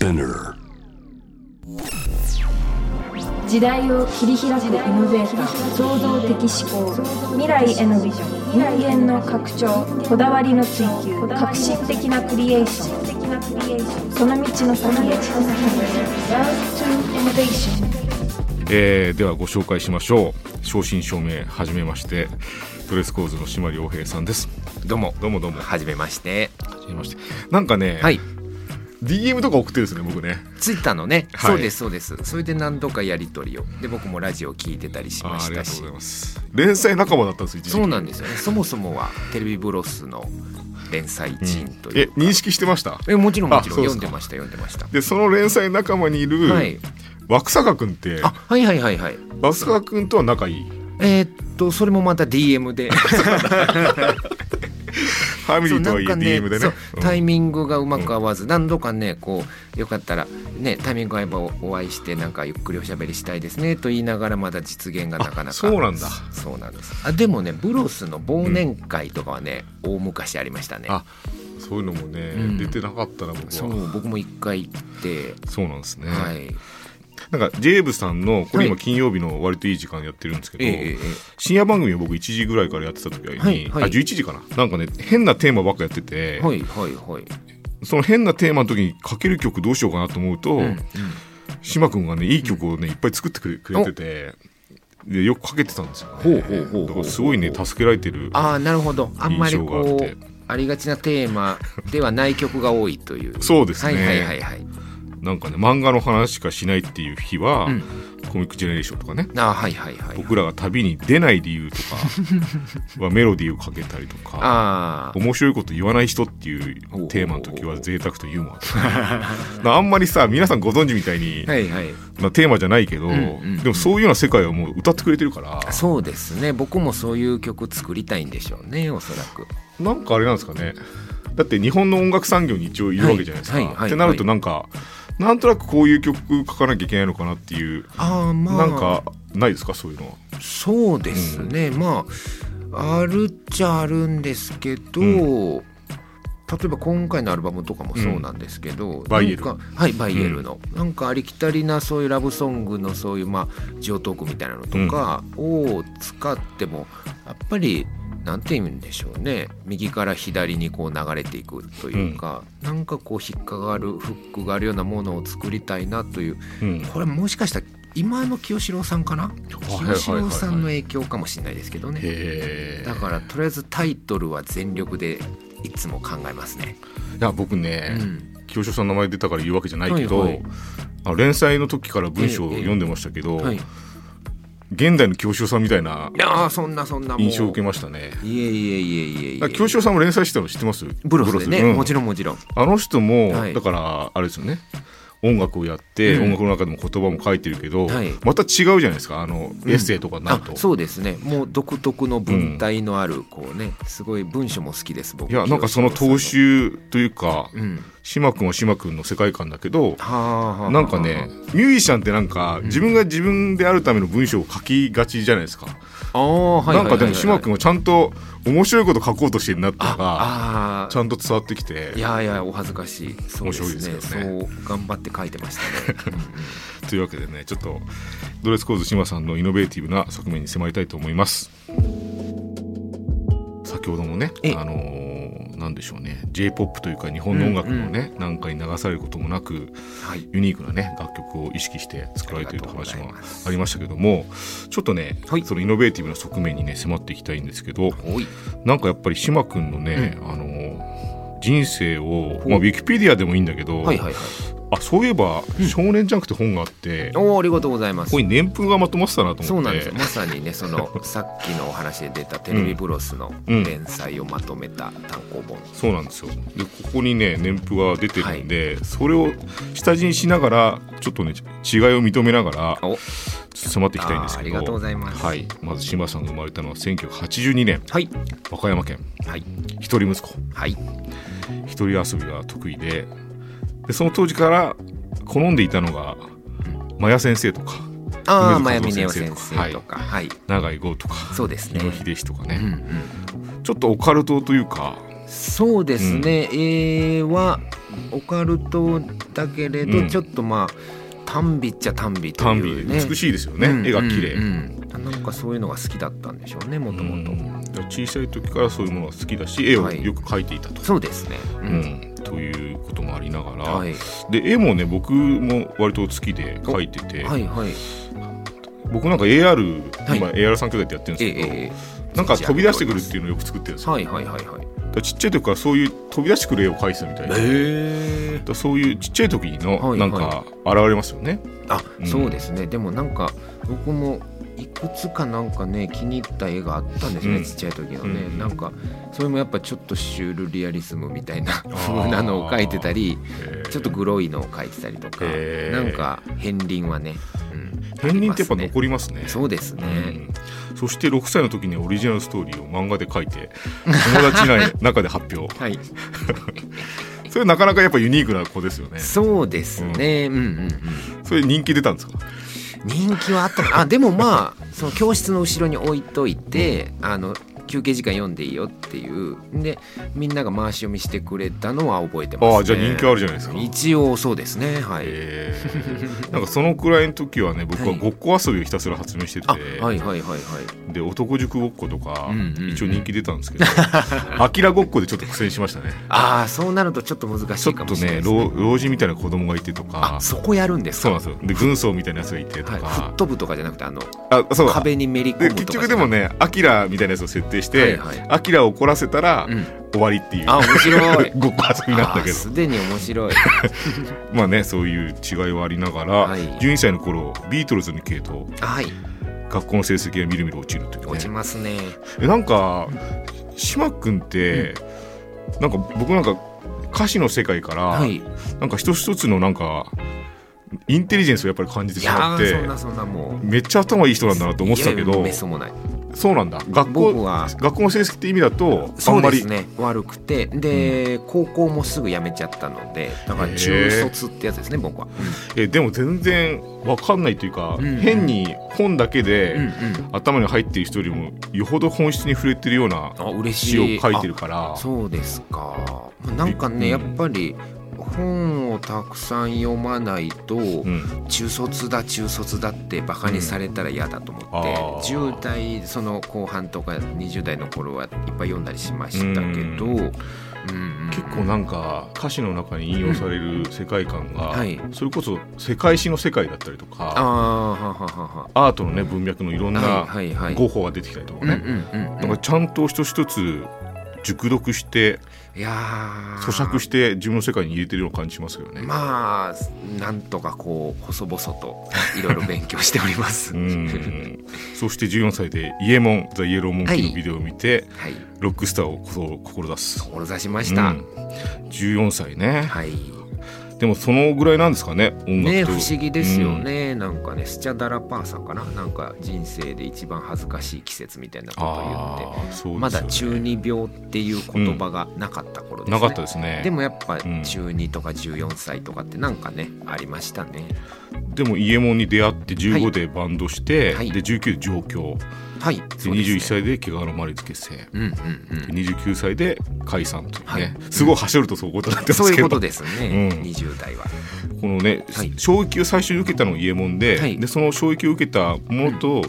Spinner. 時代を切り開くイノベーター創造的思考未来へのビジョン人間の拡張こだわりの追求革新的なクリエーション。その道の先へ Love to Innovation えーではご紹介しましょう。正真正銘はじめましてドレスコーズの島良平さんです。どうもどうもどうも。はじめまして。はじめまして。なんかね、はい DM とか送ってるんですね僕ね。ツイッターのね、はい。そうですそうです。それで何度かやり取りを。で僕もラジオ聞いてたりしあまーありがとうしたしございます。連載仲間だったんです一時期。そうなんですよね。そもそもはテレビブロスの連載人というか、え認識してました？えもちろんもちろん。読んでました読んでました。でその連載仲間にいる、はい。枠坂くんってあはいはいはいはい。枠坂くんとは仲いい？えーっとそれもまた DM で ファミリーとはいえそうなんか DM でね。そううん。タイミングがうまく合わず、何度かねこうよかったらねタイミング合えばお会いしてなんかゆっくりおしゃべりしたいですねと言いながらまだ実現がなかなか。あそうなんだ。そうなんです。あでもねブロスの忘年会とかはね、大昔ありましたね。あそういうのもね、うん。出てなかったな僕は。そそう僕も一回行って、なんですね、はいなんかジェーブさんのこれ今はい。金曜日の割といい時間やってるんですけど、ええええ深夜番組を僕1時ぐらいからやってた時に、はいはい。あ11時かな。なんかね変なテーマばっかやってて、はいはいはい。その変なテーマの時にかける曲どうしようかなと思うと、うんうん。島君がねいい曲をねいっぱい作ってくれくれててでよくかけてたんですよ、ね、ほうほうほうだからすごいね助けられてるああなるほど。あんまりこうありがちなテーマではない曲が多いという。そうですね。はいはいはいはいなんかね漫画の話しかしないっていう日は、うん。コミックジェネレーションとかね。あーはいはいはい。僕らが旅に出ない理由とか はメロディーをかけたりとか面白いこと言わない人っていうテーマの時は贅沢とユーモアと。かあんまりさ皆さんご存知みたいに、はいはい。まあ、テーマじゃないけど、んうんでもそういうような世界をもう歌ってくれてるから。そうですね。僕もそういう曲作りたいんでしょうねおそらく。なんかあれなんですかね。だって日本の音楽産業に一応いるわけじゃないですか。はいはいはい。ってなるとなんか、なんとなくこういう曲書かなきゃいけないのかなっていう、ああまあ。なんかないですかそういうのは？そうですね、まああるっちゃあるんですけど、う例えば今回のアルバムとかもそうなんですけど、バイエル。はいバイエルの、なんかありきたりなそういうラブソングのそういうまあジオトークみたいなのとかを使ってもやっぱりなんて言うんでしょうね。右から左にこう流れていくというか、なんかこう引っかかるフックがあるようなものを作りたいなという。うん。これもしかしたら今の清志郎さんかな？はいはい清志郎さんの影響かもしれないですけどね。へだからとりあえずタイトルは全力でいつも考えますね。いや僕ね、うん。清志郎さんの名前出たから言うわけじゃないけど、はいはい。あ連載の時から文章を読んでましたけど、はい、い現代の清志郎さんみたいなやーそんなそんなもう。印象を受けましたね。いえいえいえいえ。清志郎さんも連載してたの知ってます？ブロスでね、うん。もちろんもちろん。あの人も、はい。だからあれですよね音楽をやって、うん。音楽の中でも言葉も書いてるけど、はい。また違うじゃないですかあの、エッセイとかになあると。そうですね。もう独特の文体のあるこうねすごい文章も好きです僕。いやなんかその踏襲というかうん。島君は島君の世界観だけどなんかねミュージシャンってなんか自分が自分であるための文章を書きがちじゃないですか、なんかでも島君君はちゃんと面白いこと書こうとしてるなってのがちゃんと伝わってきて。いやいやお恥ずかしい。そうですね。ですよね。そう頑張って書いてましたね、というわけでねちょっとドレスコーズ島さんのイノベーティブな側面に迫りたいと思います。先ほどもねえあのーなんでしょうね。J p o p というか日本の音楽のね、なんかに流されることもなくはい。ユニークなね楽曲を意識して作られているという話もありましたけどもちょっとね、はい。そのイノベーティブな側面にね迫っていきたいんですけどなんかやっぱり島君のね、あのー人生を、まあ、ウィキペディアでもいいんだけど、はいはいはいあそういえば「少年ジャンク」って本があって、こおーありがとうございます。こに年風がまとまってたなと思って。そうなんです。よまさにねその さっきのお話で出たテレビブロスのうん。連載をまとめた単行本、そうなんですよ。でここにね年譜が出てるんで、それを下地にしながらちょっとね違いを認めながらお。迫っていきたいんですけど。ありがとうございます。はい、まず島さんが生まれたのは1982年。はい。和歌山県。はい。一人息子。はい。一人遊びが得意ででその当時から好んでいたのがマヤ先生とかああ梅真津和夫矢峰夫先生とか。はい、永井豪とかそうですね。秀氏とかね、うんうん。ちょっとオカルトというか。そうですね、絵はオカルトだけれど、うん。ちょっとまあ短美っちゃ短美と短いうね。美美しいですよね、うん絵が綺麗、うんうんなんかそういうのが好きだったんでしょうねもともと小さい時からそういうものが好きだし絵をはい。よく描いていたと、そうですね。う、うんんということもありながら、はい、で絵もね僕も割と好きで描いてて、はいはい。僕なんか AR、はい。今 AR 三兄弟ってやってるんですけど、ええええ。なんか飛び出してくるっていうのをよく作ってるんですよ、はいはいはいはい。だちっちゃい時からそういう飛び出してくる絵を描いてたみたいで、だへえ。からそういうちっちゃい時のはい。なんか現れますよね、あ、うん。そうですね。でもなんか僕もいくつかなんかね気に入った絵があったんですね、うん。ちっちゃい時のね、うんなんかそれもやっぱちょっとシュールリアリスムみたいなー。風なのを描いてたりえー。ちょっとグロいのを描いてたりとか、なんか片鱗はね、うん、片鱗ってやっぱありますね。残りますね。そうですね、うん。そして6歳の時にオリジナルストーリーを漫画で書いて友達の 中で発表。はい。それなかなかやっぱユニークな子ですよね。そうですね、うん、うんうん。それ人気出たんですか？人気はあったかあでもまあその教室の後ろに置いといて、あの休憩時間読んでいいよっていう。でみんなが回し読みしてくれたのは覚えてます、ね、ああじゃあ人気あるじゃないですか。一応そうですねはい、えー。なんかそのくらいの時はね僕ははい。ごっこ遊びをひたすら発明してて、あはいはいはいはい。で男塾ごっことか、うんうんうん。一応人気出たんですけど。アキラごっこでちょっと苦戦しましたね。ああそうなるとちょっと難しちょっいかもとねしれないですね。老老人みたいな子供がいてとか。あそこやるんですか？そうなんですよ。で軍曹みたいなやつがいてとはい、か、吹っ飛ぶとかじゃなくてあのあそう。だ壁にめり込でむとか結局でもねアキラみたいなやつを設定して、アキラを怒らせたら、うん。終わりっていう。あ面白い。ごっこ遊びなんだけど。すでに面白い。まあねそういう違いはありながら、はい。12歳の頃ビートルズに系統はい。学校の成績がみるみる落ちるという落ちねますね。えなんか島君って、なんか僕なんか歌詞の世界から、はい。なんか一つ一つのなんかインテリジェンスをやっぱり感じてしまってーそんなそんなもう。めっちゃ頭いい人なんだなと思ってたけいやどそうもなんだ。学校僕は。学校の成績って意味だとあんまり。ね。悪くて。で、高校もすぐ辞めちゃったのでだから中卒ってやつですね僕は、えでも全然わかんないというか、うんうん変に本だけで、うんうん。頭に入っている人よりもよほど本質に触れてるようなあ嬉し詩をい書いてるから。あそうですか。まあなんかね、うん。やっぱり本をたくさん読まないと、うん。中卒だ中卒だってバカにされたら嫌だと思って、うん。あー。10代その後半とか20代の頃はいっぱい読んだりしましたけど、うん。結構なんか歌詞の中に引用される世界観が、はい。それこそ世界史の世界だったりとあかあはははは。アートのね文脈のいろんな語法が出てきたりとかね、んうんだからちゃんと一つ一つ熟読していやー咀嚼して自分の世界に入れてるような感じしますけどね。まあなんとかこう細々といろいろ勉強しております。そして14歳で「イエモン・ザ・イエロー・モンキー」のビデオを見て、ロックスターをこ志す、志しました。うん14歳ねはい。でもそのぐらいなんですかね音楽と。ね不思議ですよね、なんかねスチャダラパーさんかな？なんか人生で一番恥ずかしい季節みたいなことを言って。ね。まだ中二病っていう言葉がなかった頃ですね。なかったですね。でもやっぱうん。中二とか14歳とかってなんかねありましたね。でもイエモンに出会っては15い。でバンドして、はい。で19で上京はい。でそうですね。21歳で毛皮のマリズ結成うんうんうん。29歳で解散というね、はい。すごい走るとそういうことになってまそういうすけどことですね、うん。20代は。このね、はい。衝撃を最初に受けたのがイエモンで,、はい。でその衝撃を受けたものと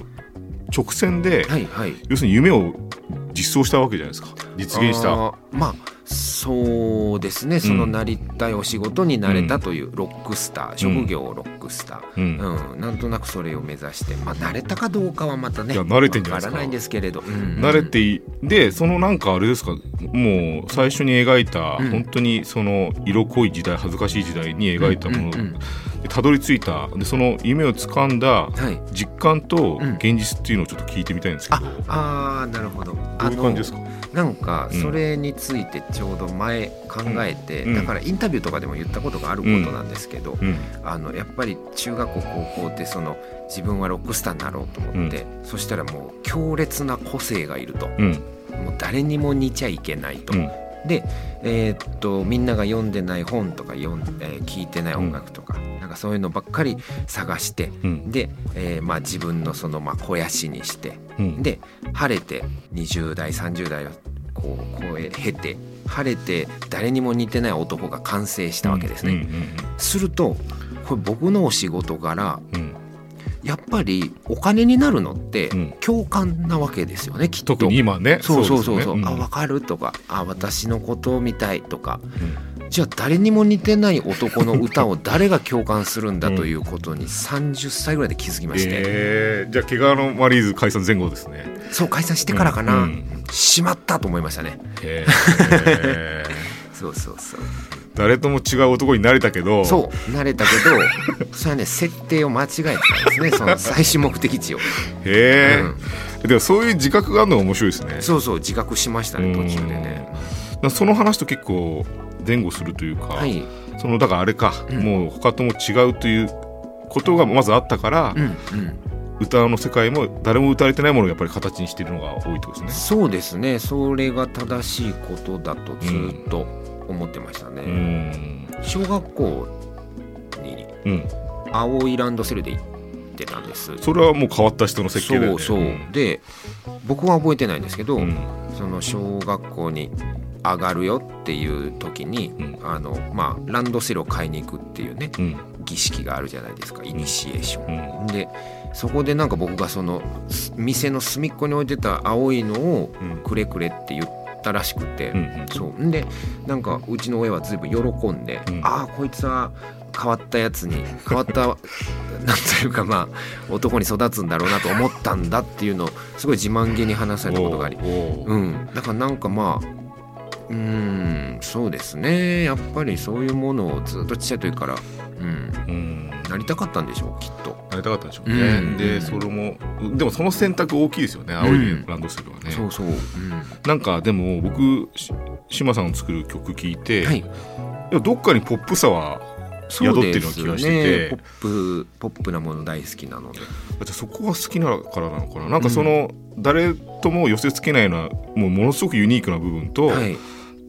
直線で、はいはい。要するに夢を実装したわけじゃないですか。実現した。まあそうですね。そのなりたいお仕事になれたというロックスター、職業ロックスター、うん。うん。なんとなくそれを目指して、まあ、慣れたかどうかはまたねいや慣れてんじゃないですか。わからないんですけれど、うん。慣れていでそのなんかあれですかもう最初に描いた、うん。本当にその色濃い時代恥ずかしい時代に描いたものうんうんうん。でたどり着いた。でその夢をつかんだはい。実感とうん。現実っていうのをちょっと聞いてみたいんですけど、ああーなるほど。どういう感じですか？なんかうん。それについてちょうど前考えて、うん。だからインタビューとかでも言ったことがあることなんですけど、うん。あのやっぱり中学校高校ってその自分はロックスターになろうと思って、そしたらもう強烈な個性がいると。うん。もう誰にも似ちゃいけないと。うんで、えーっとみんなが読んでない本とか読ん、えー聞いてない音楽とか、なんかそういうのばっかり探して、うん。で、えーまあ、自分のそのまあ肥やしにしてうん。で晴れて20代30代をこうこう経て晴れて誰にも似てない男が完成したわけですね。うんするとこれ僕のお仕事からうんうんやっぱりお金になるのってうん。共感なわけですよねきっと。特に今ね。そうそうそうそう、ですよねあ分かるとか。あ私のことみたいとか。うん。じゃあ誰にも似てない男の歌を誰が共感するんだということに30歳ぐらいで気づきまして、えー。じゃあ毛皮のマリーズ解散前後ですね。そう解散してからかな、うん。しまったと思いましたね。へーそうそうそう。誰とも違う男になれたけど。そう慣れたけど それはね設定を間違えてたんですねその最終目的地を、へえ、うん。でもそういう自覚があるのが面白いですね。そうそう自覚しましたね途中でね。その話と結構前後するというか、はい。そのだからあれか、うん。もう他とも違うということがまずあったから、うんうん。歌の世界も誰も歌われてないものをやっぱり形にしているのが多いとですね。そうですねそれが正しいことだとずっと思ってましたうね、ん。小学校にうん、青いランドセルで行ってたんです。それはもう変わった人の設計だよね。そうそう、で僕は覚えてないんですけど、うん。その小学校に上がるよっていう時に、うん。あのまあランドセルを買いに行くっていうねうん。儀式があるじゃないですかイニシエーション、うん。でそこでなんか僕がそのす店の隅っこに置いてた青いのをうん。くれくれって言ったらしくて、うんうん。そう。んでなんかうちの親は随分喜んで、うん。ああこいつは変わったやつに変わった なんというかまあ男に育つんだろうなと思ったんだっていうのをすごい自慢げに話されたことがあり。おうん、だからなんかまあうーんそうですね。やっぱりそういうものをずっとちっちゃい時から、うん、うんなりたかったんでしょうきっと。なりたかったんでしょうね。うん。でそれもでもその選択大きいですよね青いランドセルはね。そうそう、うん、なんかでも僕し島さんの作る曲聴いて、はい。どっかにポップさは宿ってるような気がしてて。ね。ポップポップなもの大好きなので。じゃあそこが好きなからなのかな。なんかその、誰とも寄せ付けないようなもうものすごくユニークな部分と、はい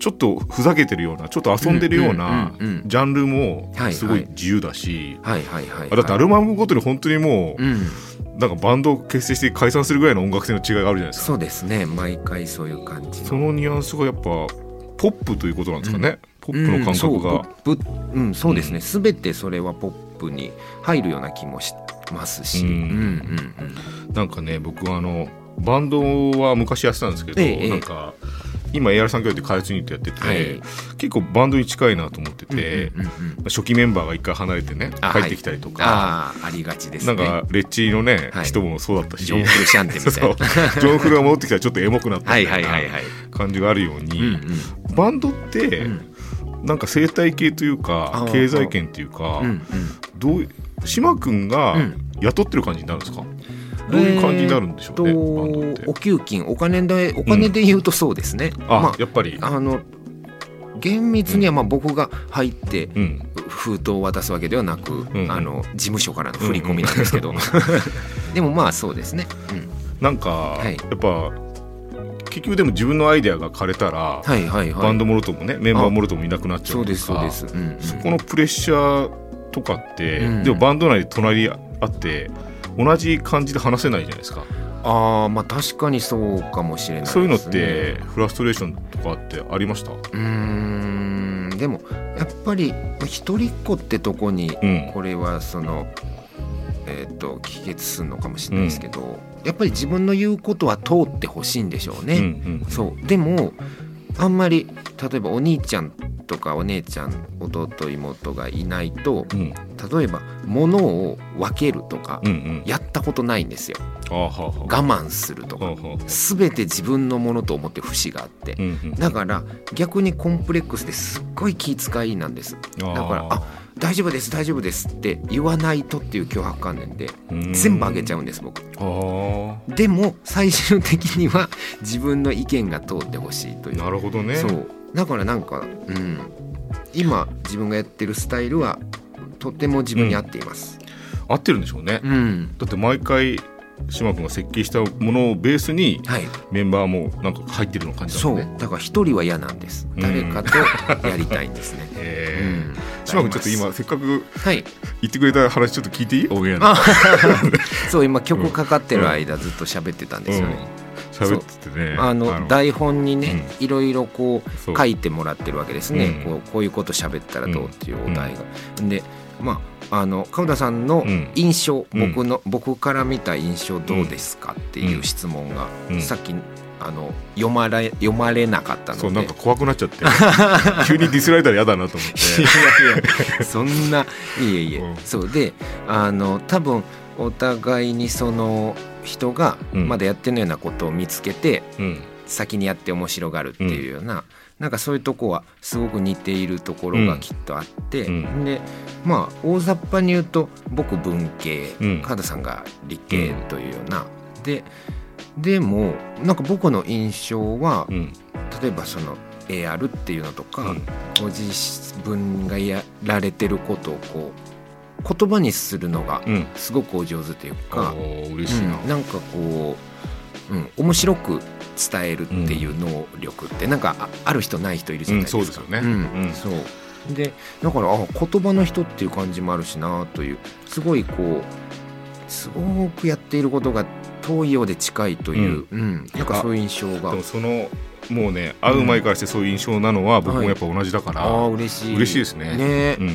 ちょっとふざけてるようなちょっと遊んでるようなうんうんうんうん。ジャンルもはいすごい自由だし、はいはいはい、あだってアルバムごとに本当にもう、うん。なんかバンドを結成して解散するぐらいの音楽性の違いがあるじゃないですか。そうですね。毎回そういう感じの。そのニュアンスがやっぱポップということなんですかね、ポップの感覚が、うん、そうポップ。うんそうですね、すべてそれはポップに入るような気もしますし、ううんん、うんうん。なんかね僕はあのバンドは昔やってたんですけど、ええ。なんか今 AR 産業で開発ユニットやってて、はい。結構バンドに近いなと思ってて、うんうんうん初期メンバーが一回離れてねあ帰ってきたりとか、ああありがちですね。なんかレッチリのね、はい。人もそうだったし。ジョン・フルシャンテみたいな。ジョン・フルが戻ってきたらちょっとエモくなったはいみたいなはいはいはい感じがあるように、うんバンドって、うん。なんか生態系というか経済圏というか、うんうん。どう島君がうん。雇ってる感じになるんですか、どういう感じになるんでしょうね、えバンドーとって。お給金お金でお金で言うとそうですね、あ、まやっぱり。ああの厳密にはまあ僕が入ってうん。封筒を渡すわけではなく、うん。あの事務所からの振り込みなんですけど、でもまあそうですね、うん、なんか、い。やっぱ結局でも自分のアイデアが枯れたら、はいはいはい。バンドもろともねメンバーもろともいなくなっちゃそううでとかすそうです、うんうん。そこのプレッシャーとかって、うん。でもバンド内で隣り合って同じ感じで話せないじゃないですか。ああまあ確かにそうかもしれないです、ね、そういうのってフラストレーションとかってありました？うーん。でもやっぱりまあ一人っ子ってとこにうん。これはそのえっ、と帰結するのかもしれないですけど、やっぱり自分の言うことは通ってほしいんでしょうね、うんうん。そう。でもあんまり例えばお兄ちゃんとかお姉ちゃん弟妹がいないとうん。例えば物を分けるとかうんうん。やったことないんですよ。我慢するとか。全て自分のものと思って節があって。うんうん。だから逆にコンプレックスですっごい気遣いなんです。だからあ大丈夫です大丈夫ですって言わないとっていう脅迫観念で全部あげちゃううんです僕。あでも最終的には自分の意見が通ってほしいという。あなるほどね。そうだからなんかうん。今自分がやってるスタイルはとても自分に合っています。合ってるんでしょうね、うん、だって毎回島君が設計したものをベースにはい。メンバーもなんか入ってるの感じだそもんね。う。だから一人は嫌なんです。うん。誰かとやりたいんですね、うへえん、島君ちょっと今せっかくはい。言ってくれた話ちょっと聞いていい？オン そう今曲かかってる間ずっと喋ってたんですよね、うん喋っててね。あの台本にね、ういろいろこそう。う書いてもらってるわけですね、うん。こうこういうこと喋ったらどうっていうお題が。でまああの川田さんのうん。印象、うん。僕の僕から見た印象どうですかっていう質問が、うん。さっきあの読まれ読まれなかったので。そうなんか怖くなっちゃって。急にディスられたら嫌だなと思って。いやいやそんないえいえ、うん。そうであの多分お互いにその人がうん。まだやってないようなことを見つけて、うん。先にやって面白がるっていうような、なんかそういうとこはすごく似ているところがきっとあって、うん。でまあ大雑把に言うと僕文系、うん。川田さんが理系というような、ででもなんか僕の印象は、うん。例えばその AR っていうのとか、うん。ご自分がやられてることをこう言葉にするのがうん。すごくお上手というあか、ー嬉しいな、うん。なんかこう、うん、面白く伝えるっていう能力ってなんかあある人ない人いるじゃないですか。うんそうですよね。うん。うん。そう。でだからあ言葉の人っていう感じもあるしなというすごいこうすごくやっていることが遠いようで近いという、うん。なんかそういう印象が。でもそのもうね会う前からしてそういう印象なのは僕もやっぱ同じだから、ああ嬉しい。嬉しいですね。ね。うん。う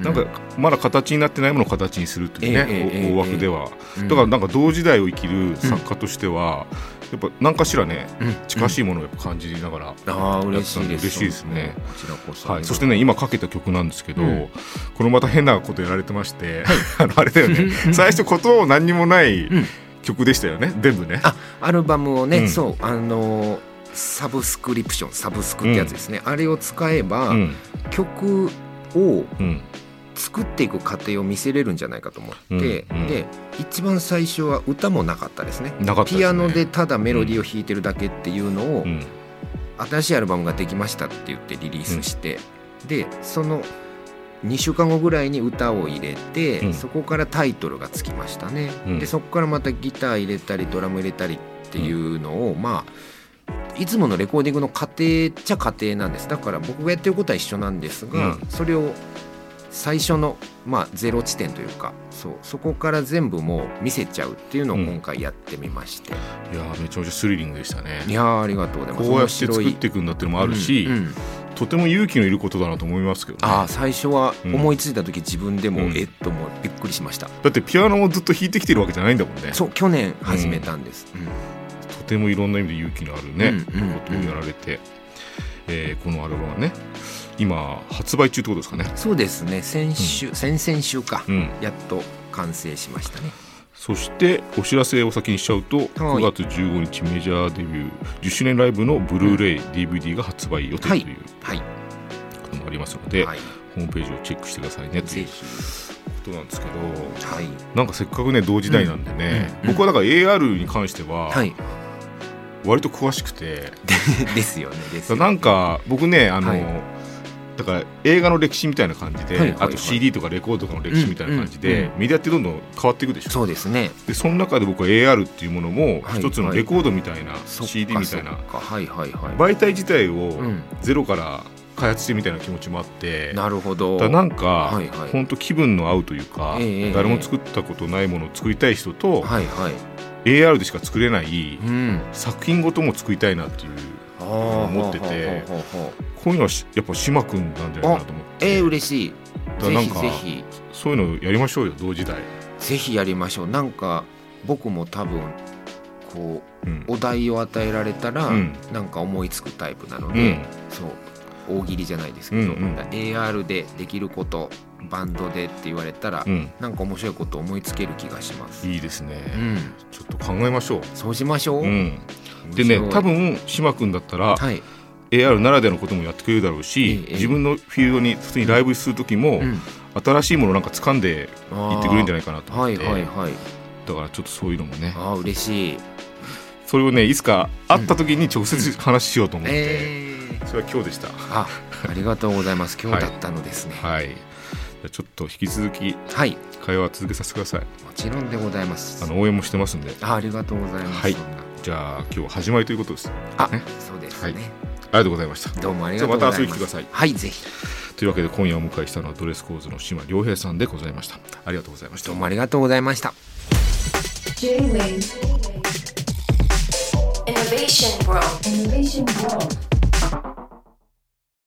んなんかまだ形になってないものを形にするっていうね、ええええ大枠では、うん。だからなんか同時代を生きる作家としては、やっぱ何かしらねうん。近しいものをやっぱ感じながら、ああ嬉しいです。嬉しいですね。こちらこそ、はい、そしてね今かけた曲なんですけど、うん。これまた変なことやられてまして、あのあれだよね。最初ことを何にもないん。曲でしたよね全部ね。あアルバムをね、うん。そうあのーサブスクリプションサブスクってやつですね、あれを使えば、うん。曲をうん。作っていく過程を見せれるんじゃないかと思って、うん。うん。で一番最初は歌もなかったですね。ね。ピアノでただメロディーを弾いてるだけっていうのを、うん。新しいアルバムができましたって言ってリリースして、でその2週間後ぐらいに歌を入れて、うん。そこからタイトルがつきましたね、うん。でそこからまたギター入れたりドラム入れたりっていうのを、まあいつものレコーディングの過程っちゃ過程なんです。だから僕がやってることは一緒なんですが、うん。それを最初の、まあ、ゼロ地点というかそうそこから全部もう見せちゃうっていうのを今回やってみまして、いやーめちゃめちゃスリリングでしたね。いやーありがとうございます。こうやって作っていくんだっていうのもあるし、うん。うん。とても勇気のいることだなと思いますけどね。ああ最初は思いついた時自分でも、うん。えっともうびっくりしました、だってピアノもずっと弾いてきてるわけじゃないんだもんね。そう去年始めたんです、うん。とてもいろんな意味で勇気のあるね、うんうんことをやられて、えーこのアルバムはね今発売中ってことですかね。そうですね。先週、先々週か、うん。やっと完成しましたね。そしてお知らせを先にしちゃうと、9月15日メジャーデビュー10周年ライブのブルーレイ、DVD が発売予定というはい。こともありますので、はい。ホームページをチェックしてくださいねということなんですけどはい。なんかせっかくね同時代なんでね、うん。うん。僕はだから AR に関してははい割と詳しくて、ですよねですよね。なんか僕ねあの、はい。だから映画の歴史みたいな感じで、はいはいはい。あと CD とかレコードとかの歴史みたいな感じで、うんうんメディアってどんどん変わっていくでしょ。そうですね。でその中で僕は AR っていうものもはい一つのレコードみたいな、そっか CD みたいな。はいはいはい。媒体自体をうん。ゼロから開発してみたいな気持ちもあって、なるほど。だなんか、はいはい。本当気分の合うというか、ええ。誰も作ったことないものを作りたい人と、はいはい AR でしか作れないうん。作品ごとも作りたいなっていう思思っててこういうのはしやっぱ島君なんじゃないかなと思って。えー、嬉しい。ぜひぜひ。そういうのやりましょうよ同時代、ぜひやりましょう。なんか僕も多分こうん。うお題を与えられたら、うん。なんか思いつくタイプなので、うん。そう大喜利じゃないですけど、うんうん。AR でできることバンドでって言われたら、うん、なんか面白いこと思いつける気がします。いいですね、うん、ちょっと考えましょう、そうしましょう。うん、でね多分島君だったら、はい、AR ならではのこともやってくれるだろうし、ええ自分のフィールドに普通にライブする時も、うん、新しいものなんか掴んでいってくれるんじゃないかなと思って、はいはいはい。だからちょっとそういうのもね。ああ嬉しい。それをねいつか会った時に直接話しようと思って、えー、それは今日でした。あありがとうございます。今日だったのですね。はい。じゃあちょっと引き続きはい、も会話は続けさせてください。ちろんでございます。あの応援もしてますんで。あありがとうございます。はい。じゃあ今日は始まりということです。あ、ね。そうですはい。ね。ありがとうございました。どうもありがとうございまた遊びに来てください。はい、ぜひ。というわけで今夜お迎えしたのはドレスコーズの島良平さんでございました。ありがとうございました。どうもありがとうございました。J-Wave. Innovation World. Innovation World